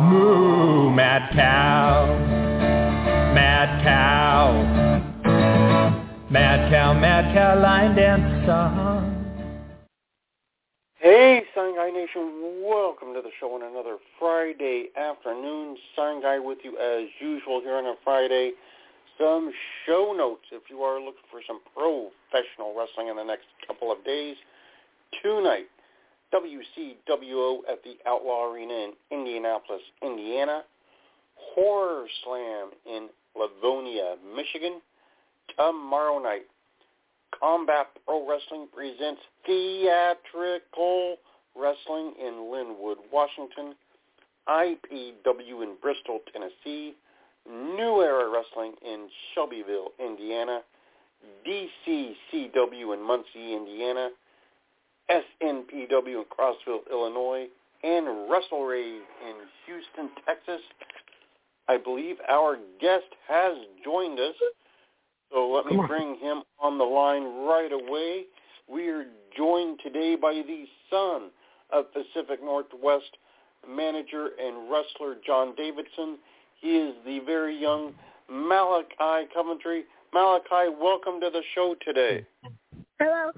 Moo, mad cow, mad cow. Mad cow, mad cow, line dance song. Hey, Nation, welcome to the show on another Friday afternoon. Guy with you as usual here on a Friday. Some show notes if you are looking for some professional wrestling in the next couple of days. Tonight, WCWO at the Outlaw Arena in Indianapolis, Indiana. Horror Slam in Livonia, Michigan. Tomorrow night, Combat Pro Wrestling presents Theatrical Wrestling in Lynnwood, Washington. IPW in Bristol, Tennessee. New Era Wrestling in Shelbyville, Indiana. DCCW in Muncie, Indiana. SNPW in Crossville, Illinois. And Russell WrestleRave in Houston, Texas. I believe our guest has joined us. So let me bring him on the line right away. We are joined today by the son of Pacific Northwest manager and wrestler John Davidson. He is the very young Malachi Coventry. Malachi, welcome to the show today. Hello.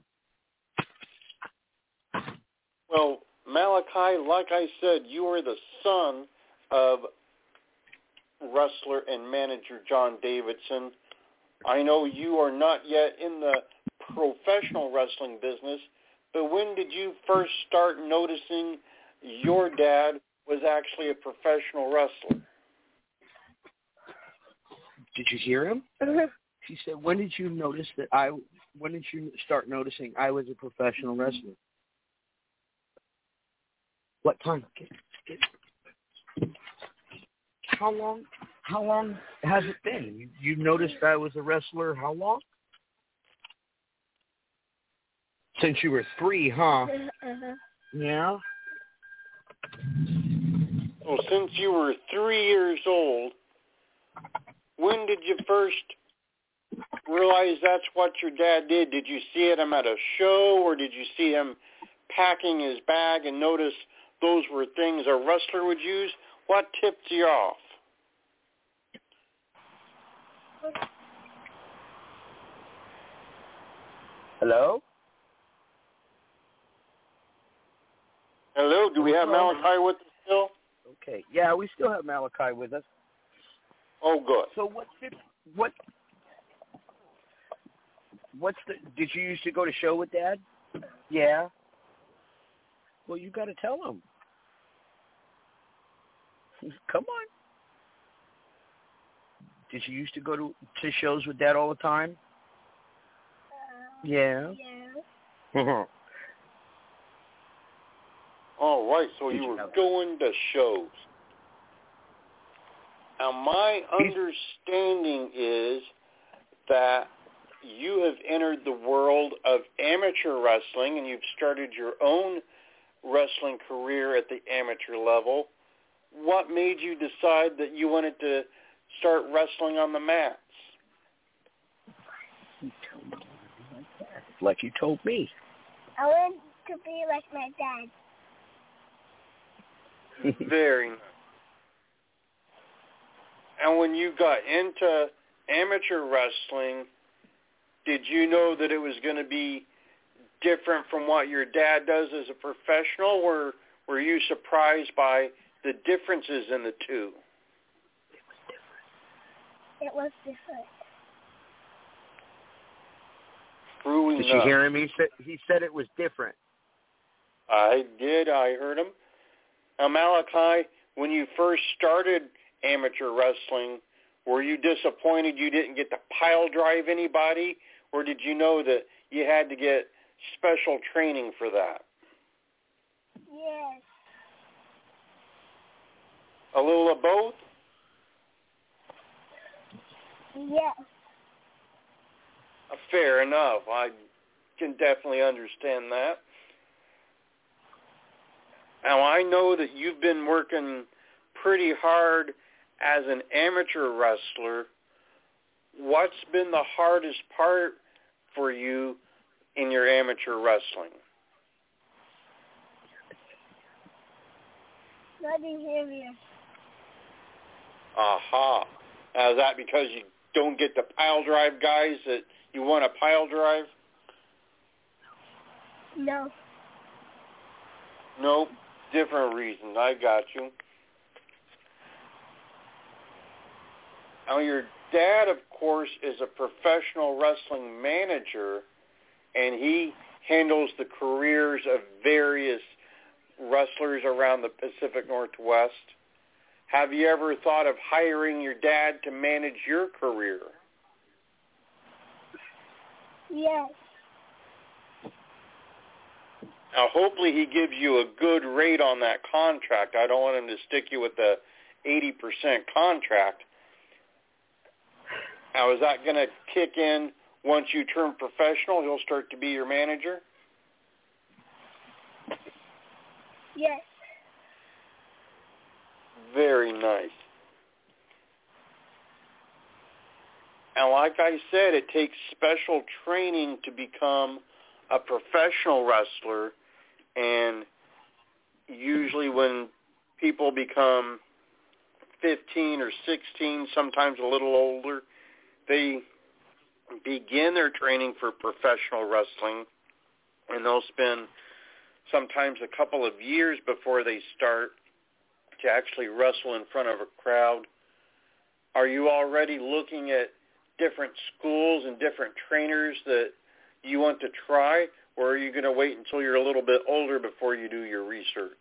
Well, Malachi, like I said, you are the son of wrestler and manager John Davidson. I know you are not yet in the professional wrestling business, but when did you first start noticing your dad was actually a professional wrestler? Did you hear him? Mhm. He said, "When did you notice that I? When did you start noticing I was a professional wrestler? What time? Get, get. How long? How long has it been? You, you noticed I was a wrestler. How long? Since you were three, huh? Uh-huh. Yeah. Well, since you were three years old, when did you first realize that's what your dad did? Did you see him at a show, or did you see him packing his bag and notice those were things a wrestler would use? What tipped you off? Hello. Hello, do we have Malachi with us still? Okay. Yeah, we still have Malachi with us. Oh, good. So what what what's the did you used to go to show with dad? Yeah. Well, you got to tell them. Come on. Did you used to go to to shows with dad all the time? Uh, yeah. Yeah. All right, so Did you you were going to shows. Now, my understanding is that you have entered the world of amateur wrestling and you've started your own wrestling career at the amateur level. What made you decide that you wanted to start wrestling on the mats? You told me like. Like you told me. I want to be like my dad. Very nice. And when you got into amateur wrestling, did you know that it was going to be different from what your dad does as a professional, or were you surprised by the differences in the two? It was different. True Did enough. you hear him? He said he said it was different. I did. I heard him. Now, Malachi, when you first started amateur wrestling, were you disappointed you didn't get to pile drive anybody, or did you know that you had to get special training for that? Yes. A little of both? Yes. Uh, Fair enough. I can definitely understand that. Now I know that you've been working pretty hard as an amateur wrestler. What's been the hardest part for you in your amateur wrestling? My behavior. Aha. Now, is that because you don't get the pile drive guys that you want a pile drive? No. Nope. Different reasons. I got you. Now, your dad, of course, is a professional wrestling manager, and he handles the careers of various wrestlers around the Pacific Northwest. Have you ever thought of hiring your dad to manage your career? Yes. Now, hopefully he gives you a good rate on that contract. I don't want him to stick you with the 80% contract. Now, is that going to kick in once you turn professional? He'll start to be your manager? Yes. Very nice. And like I said, it takes special training to become a professional wrestler. And usually when people become 15 or 16, sometimes a little older, they begin their training for professional wrestling. And they'll spend sometimes a couple of years before they start to actually wrestle in front of a crowd. Are you already looking at different schools and different trainers that you want to try, or are you going to wait until you're a little bit older before you do your research?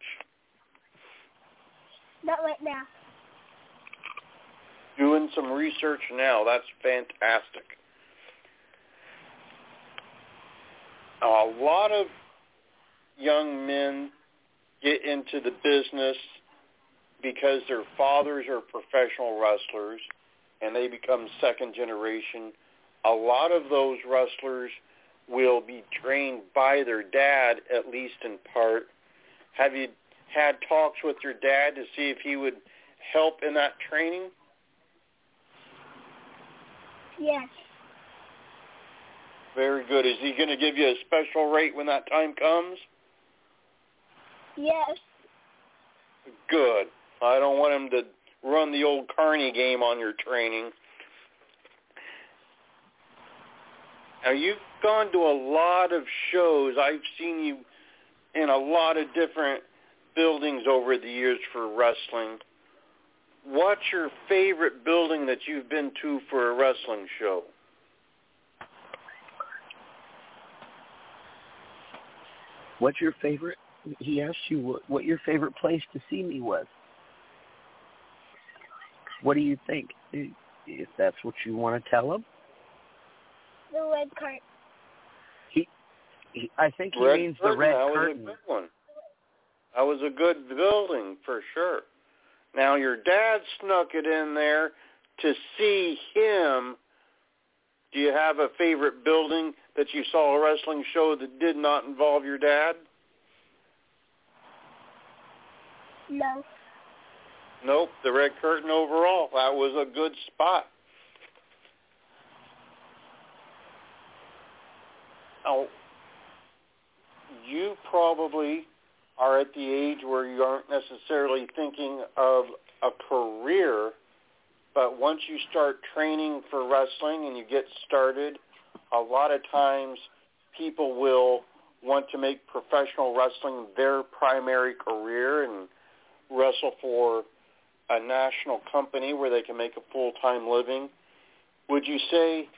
Not right now. Doing some research now. That's fantastic. A lot of young men get into the business because their fathers are professional wrestlers and they become second generation. A lot of those wrestlers will be trained by their dad, at least in part. Have you had talks with your dad to see if he would help in that training? Yes. Very good. Is he going to give you a special rate when that time comes? Yes. Good. I don't want him to run the old Carney game on your training. Now you've gone to a lot of shows. I've seen you in a lot of different buildings over the years for wrestling. What's your favorite building that you've been to for a wrestling show? What's your favorite? He asked you what, what your favorite place to see me was. What do you think? If that's what you want to tell him, The red cart. he, he I think he Red means Curtain, the red that curtain. was a good one. That was a good building for sure. Now your dad snuck it in there to see him. Do you have a favorite building that you saw a wrestling show that did not involve your dad? No. Nope, the red curtain overall. That was a good spot. Now, you probably are at the age where you aren't necessarily thinking of a career, but once you start training for wrestling and you get started, a lot of times people will want to make professional wrestling their primary career and wrestle for a national company where they can make a full-time living. Would you say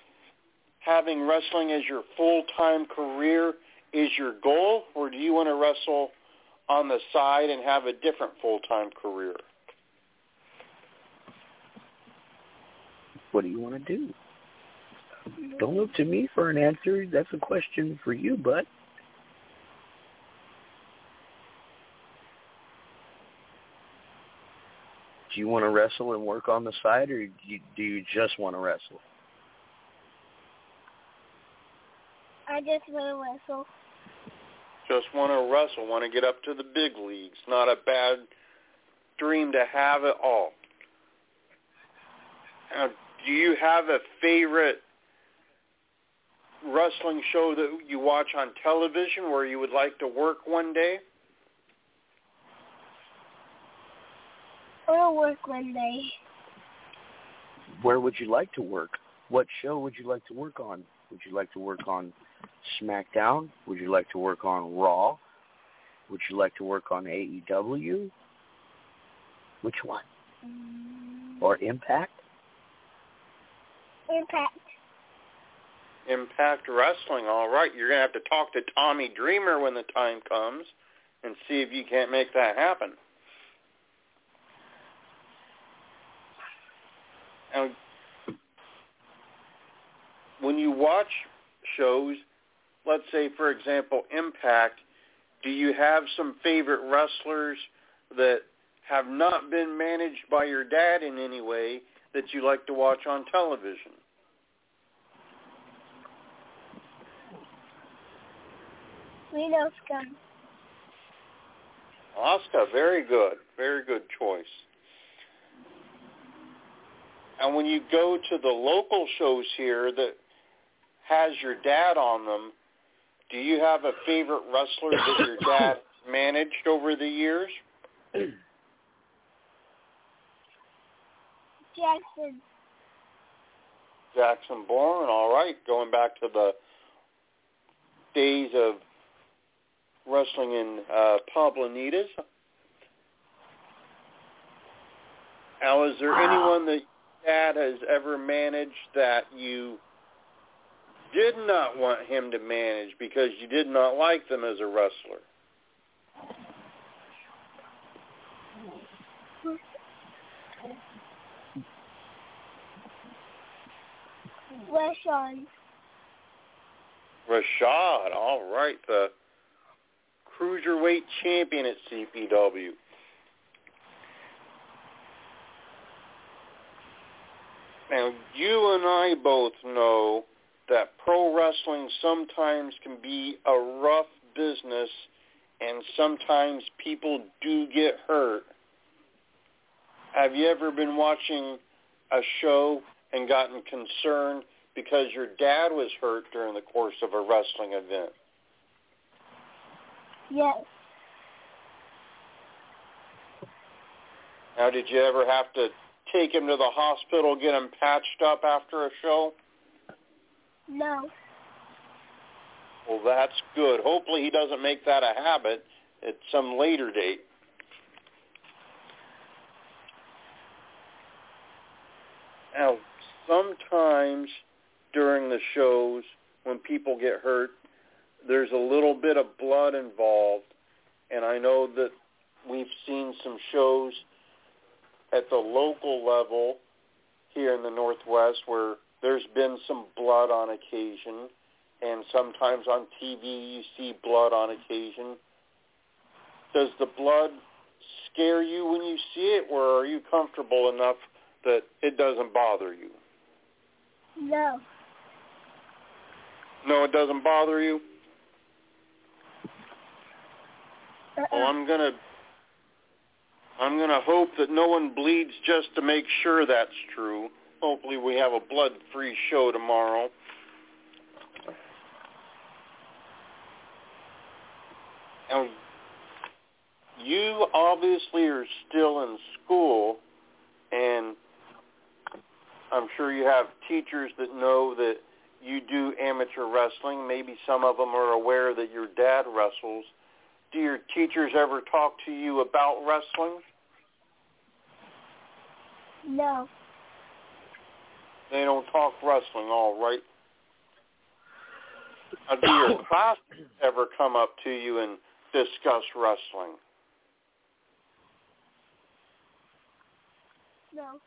having wrestling as your full-time career is your goal, or do you want to wrestle on the side and have a different full-time career? What do you want to do? Don't look to me for an answer. That's a question for you, bud. Do you want to wrestle and work on the side, or do you, do you just want to wrestle? I just want to wrestle. Just want to wrestle. Want to get up to the big leagues. Not a bad dream to have at all. Now, do you have a favorite wrestling show that you watch on television where you would like to work one day? I'll work one day. Where would you like to work? What show would you like to work on? Would you like to work on SmackDown? Would you like to work on Raw? Would you like to work on AEW? Which one? Mm, Or Impact? Impact. Impact Wrestling. All right, you're to have to talk to Tommy Dreamer when the time comes and see if you can't make that happen. Now, when you watch shows, let's say, for example, Impact, do you have some favorite wrestlers that have not been managed by your dad in any way that you like to watch on television? Reno Scum. Oscar, very good. Very good choice. And when you go to the local shows here that has your dad on them, do you have a favorite wrestler that your dad managed over the years? Jackson. Jackson Bourne, all right. Going back to the days of wrestling in uh, Pablonitas. Now, is there anyone that dad has ever managed that you did not want him to manage because you did not like them as a wrestler? Rashon. Rashad, all right, the cruiserweight champion at CPW. Now, you and I both know that pro wrestling sometimes can be a rough business and sometimes people do get hurt. Have you ever been watching a show and gotten concerned because your dad was hurt during the course of a wrestling event? Yes. Now, did you ever have to take him to the hospital, get him patched up after a show? No. Well, that's good. Hopefully he doesn't make that a habit at some later date. Now, sometimes during the shows when people get hurt, there's a little bit of blood involved, and I know that we've seen some shows at the local level here in the Northwest where there's been some blood on occasion, and sometimes on TV you see blood on occasion. Does the blood scare you when you see it, or are you comfortable enough that it doesn't bother you? No. No, it doesn't bother you? Uh-uh. Well, I'm gonna I'm gonna hope that no one bleeds just to make sure that's true. Hopefully, we have a blood-free show tomorrow. Now, you obviously are still in school, and I'm sure you have teachers that know that you do amateur wrestling. Maybe some of them are aware that your dad wrestles. Do your teachers ever talk to you about wrestling? No. They don't talk wrestling, all right. Now, do your classes ever come up to you and discuss wrestling? No.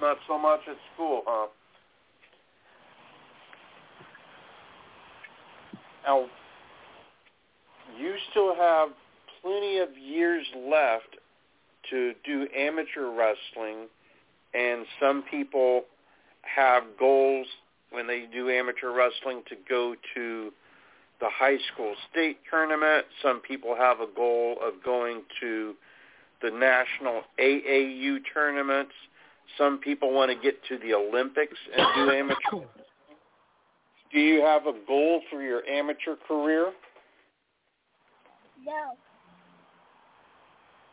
Not so much at school, huh? Now, you still have plenty of years left to do amateur wrestling, and some people have goals when they do amateur wrestling to go to the high school state tournament. Some people have a goal of going to the national AAU tournaments. Some people want to get to the Olympics and do amateur. Do you have a goal for your amateur career? No.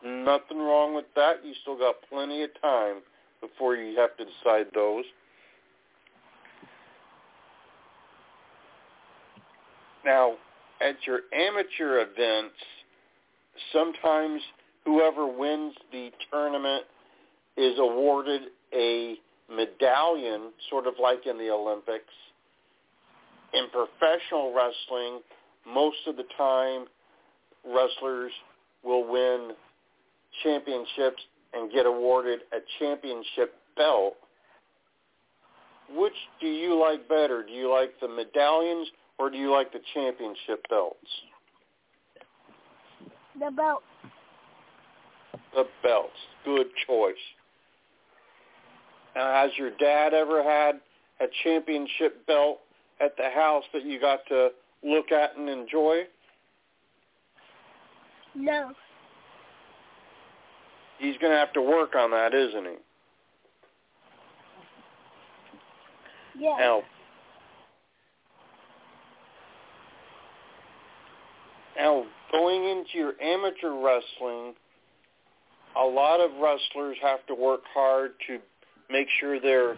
Nothing wrong with that. You still got plenty of time before you have to decide those. Now, at your amateur events, sometimes whoever wins the tournament is awarded a medallion, sort of like in the Olympics. In professional wrestling, most of the time, wrestlers will win championships and get awarded a championship belt. Which do you like better? Do you like the medallions or do you like the championship belts? The belt. The belts. Good choice. Now, has your dad ever had a championship belt at the house that you got to look at and enjoy? No. He's going to have to work on that, isn't he? Yes. Now, now going into your amateur wrestling, a lot of wrestlers have to work hard to make sure they're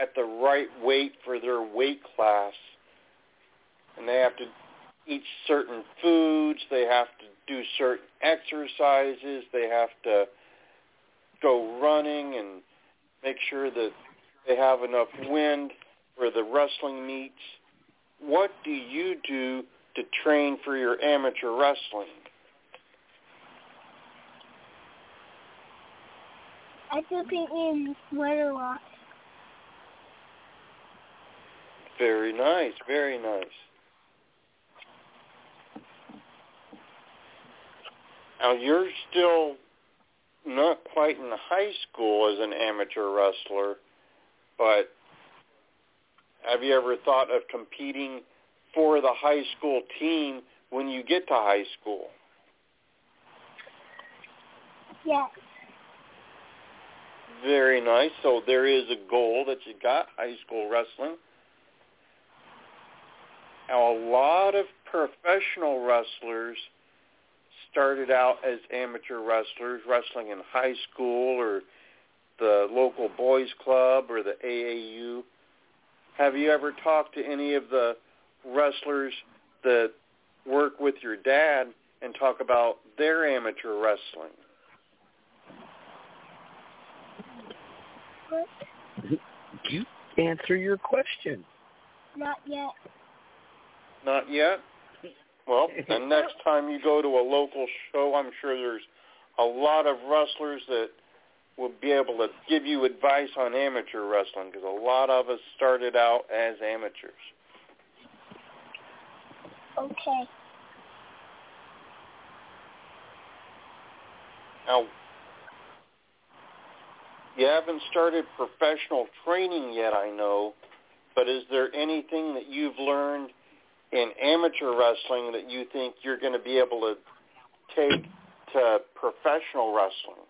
at the right weight for their weight class. And they have to eat certain foods, they have to do certain exercises, they have to go running and make sure that they have enough wind for the wrestling meets. What do you do to train for your amateur wrestling? I compete in winter loss. Very nice, very nice. Now you're still not quite in high school as an amateur wrestler, but have you ever thought of competing for the high school team when you get to high school? Yes. Very nice. So there is a goal that you got, high school wrestling. Now a lot of professional wrestlers started out as amateur wrestlers, wrestling in high school or the local boys club or the AAU. Have you ever talked to any of the wrestlers that work with your dad and talk about their amateur wrestling? What? You answer your question. Not yet. Not yet? Well, the next time you go to a local show, I'm sure there's a lot of wrestlers that will be able to give you advice on amateur wrestling because a lot of us started out as amateurs. Okay. Now, you haven't started professional training yet, I know, but is there anything that you've learned in amateur wrestling that you think you're going to be able to take to professional wrestling?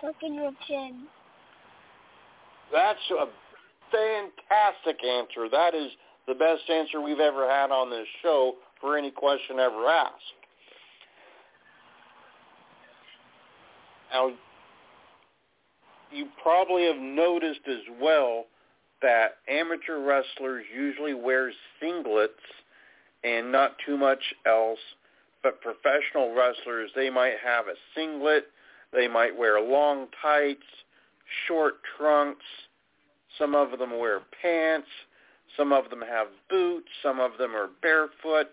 Tucking your chin. That's a fantastic answer. That is the best answer we've ever had on this show for any question ever asked. Now, you probably have noticed as well that amateur wrestlers usually wear singlets and not too much else, but professional wrestlers, they might have a singlet, they might wear long tights, short trunks, some of them wear pants, some of them have boots, some of them are barefoot.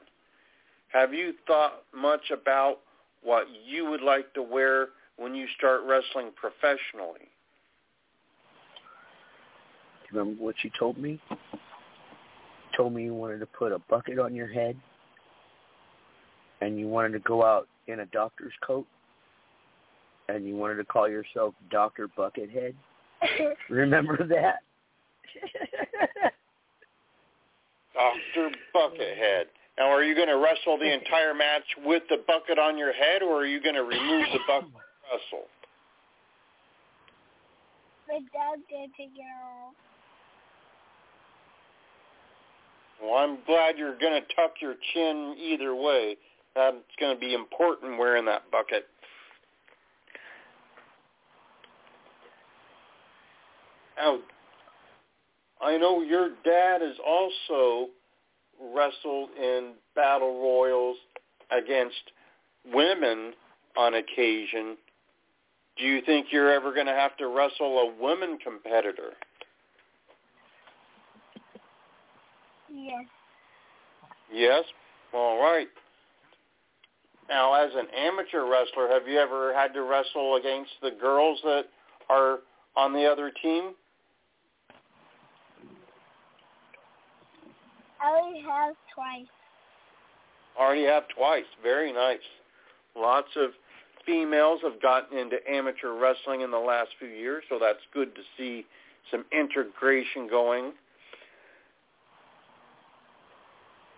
Have you thought much about what you would like to wear when you start wrestling professionally? Remember what you told me? You told me you wanted to put a bucket on your head and you wanted to go out in a doctor's coat and you wanted to call yourself Dr. Buckethead. Remember that? Dr. Buckethead. Now, are you going to wrestle the entire match with the bucket on your head, or are you going to remove the bucket wrestle? My dad did take it off. Well, I'm glad you're going to tuck your chin either way. That's going to be important wearing that bucket. Now, I know your dad has also wrestled in battle royals against women on occasion. Do you think you're ever going to have to wrestle a women competitor? Yes. Yes? All right. Now, as an amateur wrestler, have you ever had to wrestle against the girls that are on the other team? I only have twice. Already have twice. Very nice. Lots of females have gotten into amateur wrestling in the last few years, so that's good to see some integration going.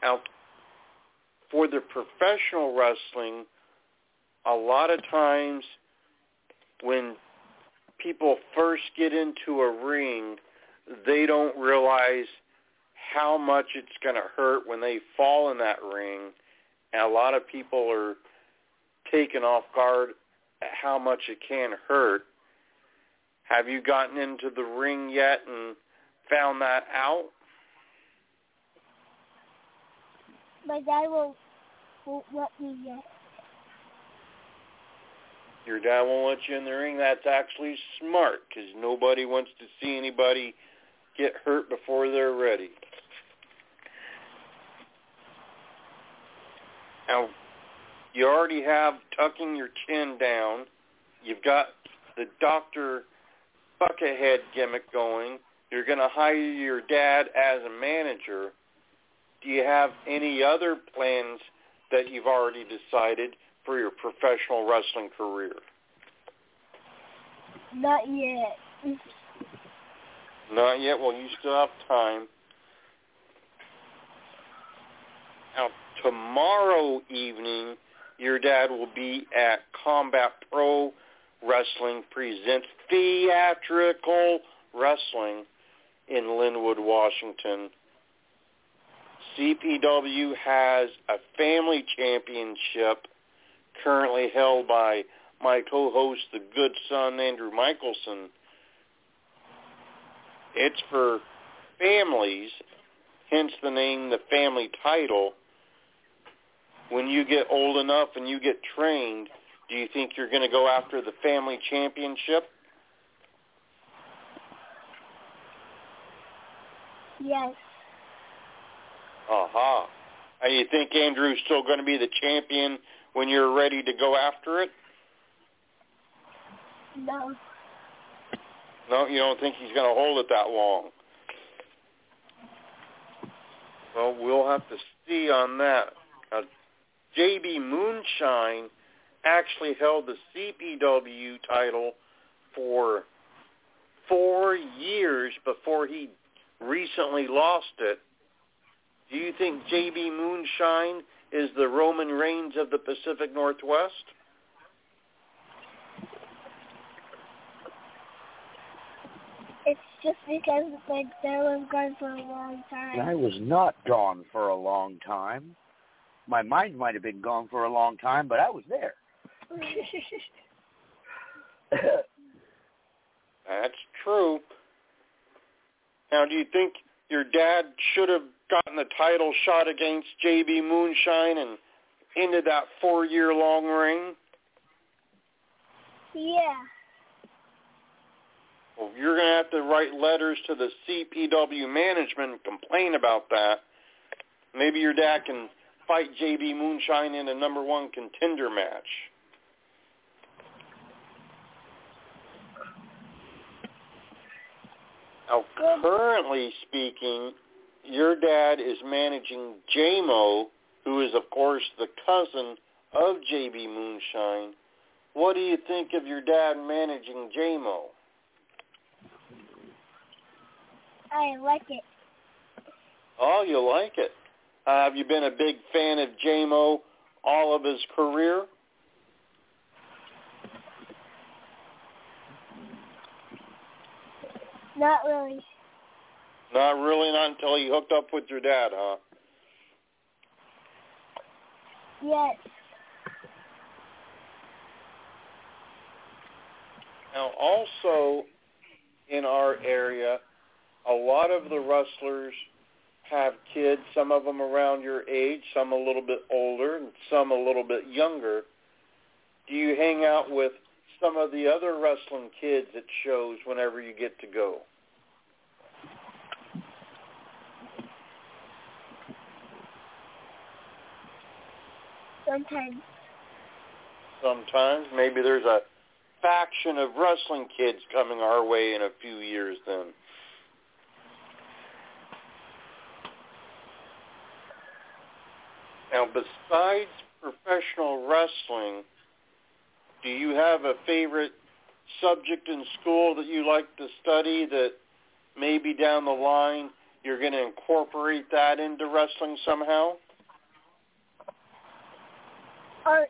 Now, for the professional wrestling, a lot of times when people first get into a ring, they don't realize how much it's going to hurt when they fall in that ring. And a lot of people are taken off guard at how much it can hurt. Have you gotten into the ring yet and found that out? My dad won't, won't let me yet. Your dad won't let you in the ring. That's actually smart because nobody wants to see anybody get hurt before they're ready. Now, you already have tucking your chin down. You've got the Dr. Buckethead gimmick going. You're going to hire your dad as a manager. Do you have any other plans that you've already decided for your professional wrestling career? Not yet. Not yet. Well, you still have time. Now, tomorrow evening, your dad will be at Combat Pro Wrestling Presents Theatrical Wrestling in Lynnwood, Washington. CPW has a family championship currently held by my co-host, the good son, Andrew Michelson. It's for families, hence the name, the family title. When you get old enough and you get trained, do you think you're going to go after the family championship? Yes. Aha. And you think Andrew's still going to be the champion when you're ready to go after it? No. No, you don't think he's going to hold it that long? Well, we'll have to see on that. Uh, JB Moonshine actually held the CPW title for four years before he recently lost it. Do you think JB Moonshine is the Roman Reigns of the Pacific Northwest? It's just because my dad was gone for a long time. I was not gone for a long time. My mind might have been gone for a long time, but I was there. That's true. Now, do you think your dad should have gotten the title shot against JB Moonshine and into that four-year-long reign? yeah. Well, you're going to have to write letters to the CPW management and complain about that. Maybe your dad can fight JB Moonshine in a number one contender match. Now, currently speaking, your dad is managing JMO, who is, of course, the cousin of JB Moonshine. What do you think of your dad managing JMO? I like it. Oh, you like it. Uh, have you been a big fan of JMO all of his career? Not really. Not really, not until you hooked up with your dad, huh? Yes. Now, also in our area, a lot of the wrestlers have kids, some of them around your age, some a little bit older, and some a little bit younger. Do you hang out with some of the other wrestling kids at shows whenever you get to go? Sometimes. Sometimes. Maybe there's a faction of wrestling kids coming our way in a few years then. Now, besides professional wrestling, do you have a favorite subject in school that you like to study that maybe down the line you're going to incorporate that into wrestling somehow? Art.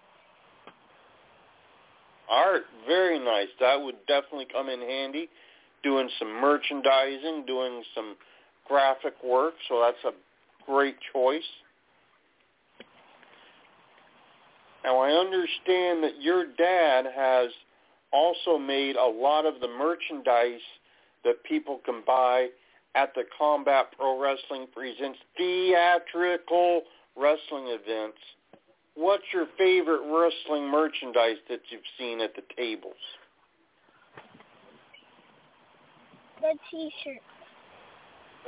Art, very nice. That would definitely come in handy. Doing some merchandising, doing some graphic work, so that's a great choice. Now I understand that your dad has also made a lot of the merchandise that people can buy at the Combat Pro Wrestling Presents theatrical wrestling events. What's your favorite wrestling merchandise that you've seen at the tables? The T-shirt.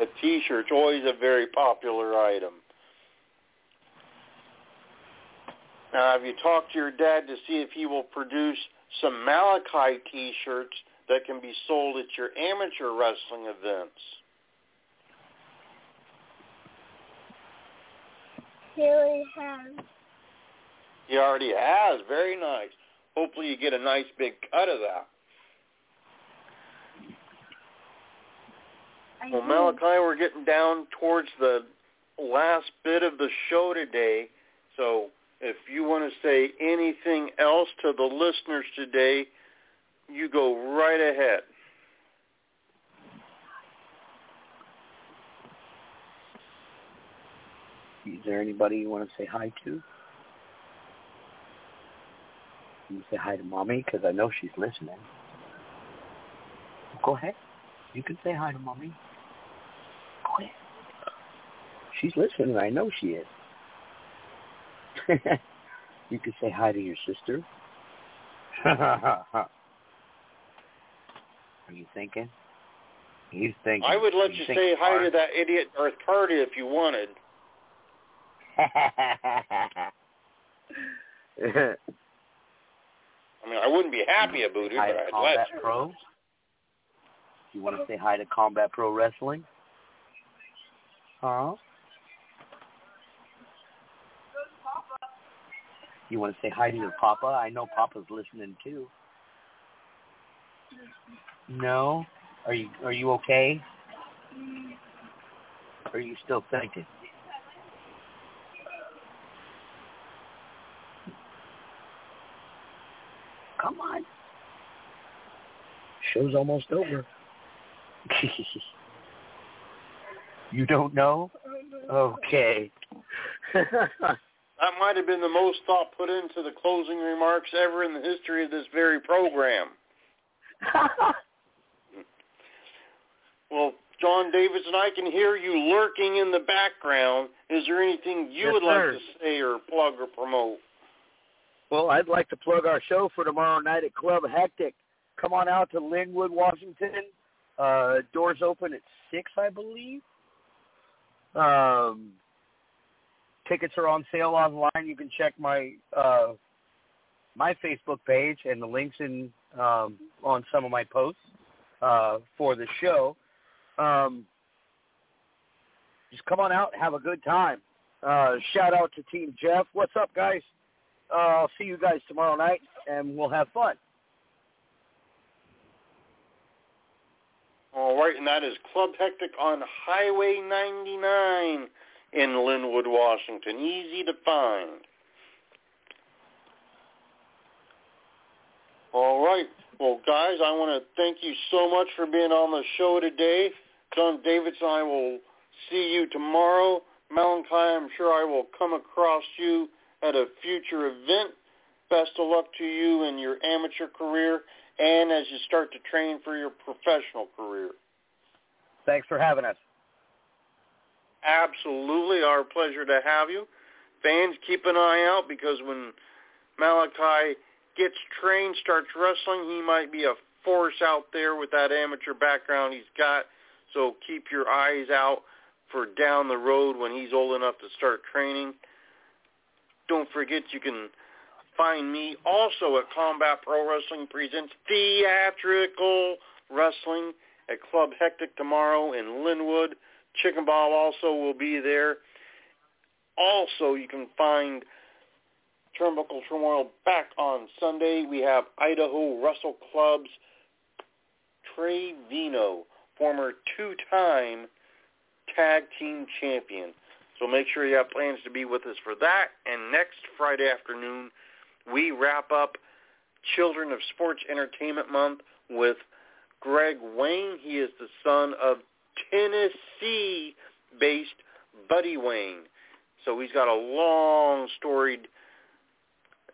A T-shirt's always a very popular item. Now, have you talked to your dad to see if he will produce some Malachi T-shirts that can be sold at your amateur wrestling events? He already has. He already has. Very nice. Hopefully you get a nice big cut of that. I Well, do. Malachi, we're getting down towards the last bit of the show today. So if you want to say anything else to the listeners today, you go right ahead. Is there anybody you want to say hi to? You say hi to mommy because I know she's listening. Go ahead. You can say hi to mommy. Go ahead. She's listening. I know she is. you could say hi to your sister. Are you thinking? He's thinking. I would let He's you say hi to that idiot Earth Party if you wanted. I mean, I wouldn't be happy about it, hi but to I'd Combat let you. Pro. You want to say hi to Combat Pro Wrestling? Huh? You want to say hi to your papa? I know Papa's listening too. No? Are you are you okay? Or are you still thinking? Come on. Show's almost over. you don't know? Okay. That might have been the most thought put into the closing remarks ever in the history of this very program. Well, John Davidson, I can hear you lurking in the background. Is there anything you Yes, would sir. like to say or plug or promote? Well, I'd like to plug our show for tomorrow night at Club Hectic. Come on out to Lynnwood, Washington. Uh, doors open at six, I believe. Um, tickets are on sale online. You can check my uh, my Facebook page and the links in um, on some of my posts uh, for the show. Um, just come on out, have a good time. Uh, shout out to Team Jeff. What's up, guys? Uh, I'll see you guys tomorrow night, and we'll have fun. All right, and that is Club Hectic on Highway 99 in Lynnwood, Washington. Easy to find. All right. Well, guys, I want to thank you so much for being on the show today. John Davidson, I will see you tomorrow. Malachi, I'm sure I will come across you at a future event. Best of luck to you in your amateur career and as you start to train for your professional career. Thanks for having us. Absolutely. Our pleasure to have you. Fans, keep an eye out because when Malachi gets trained, starts wrestling, he might be a force out there with that amateur background he's got. So keep your eyes out for down the road when he's old enough to start training. Don't forget you can find me also at Combat Pro Wrestling Presents Theatrical Wrestling at Club Hectic tomorrow in Lynnwood. Chicken Ball also will be there. Also, you can find Turnbuckle Turmoil back on Sunday. We have Idaho Russell Club's Trey Vino, former two-time tag team champion. So make sure you have plans to be with us for that. And next Friday afternoon, we wrap up Children of Sports Entertainment Month with Greg Wayne. He is the son of Tennessee-based Buddy Wayne. So he's got a long storied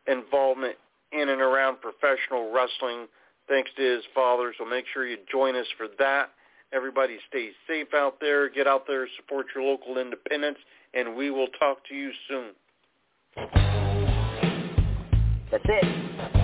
involvement in and around professional wrestling thanks to his father. So make sure you join us for that. Everybody stay safe out there. Get out there, support your local independents, and we will talk to you soon. That's it.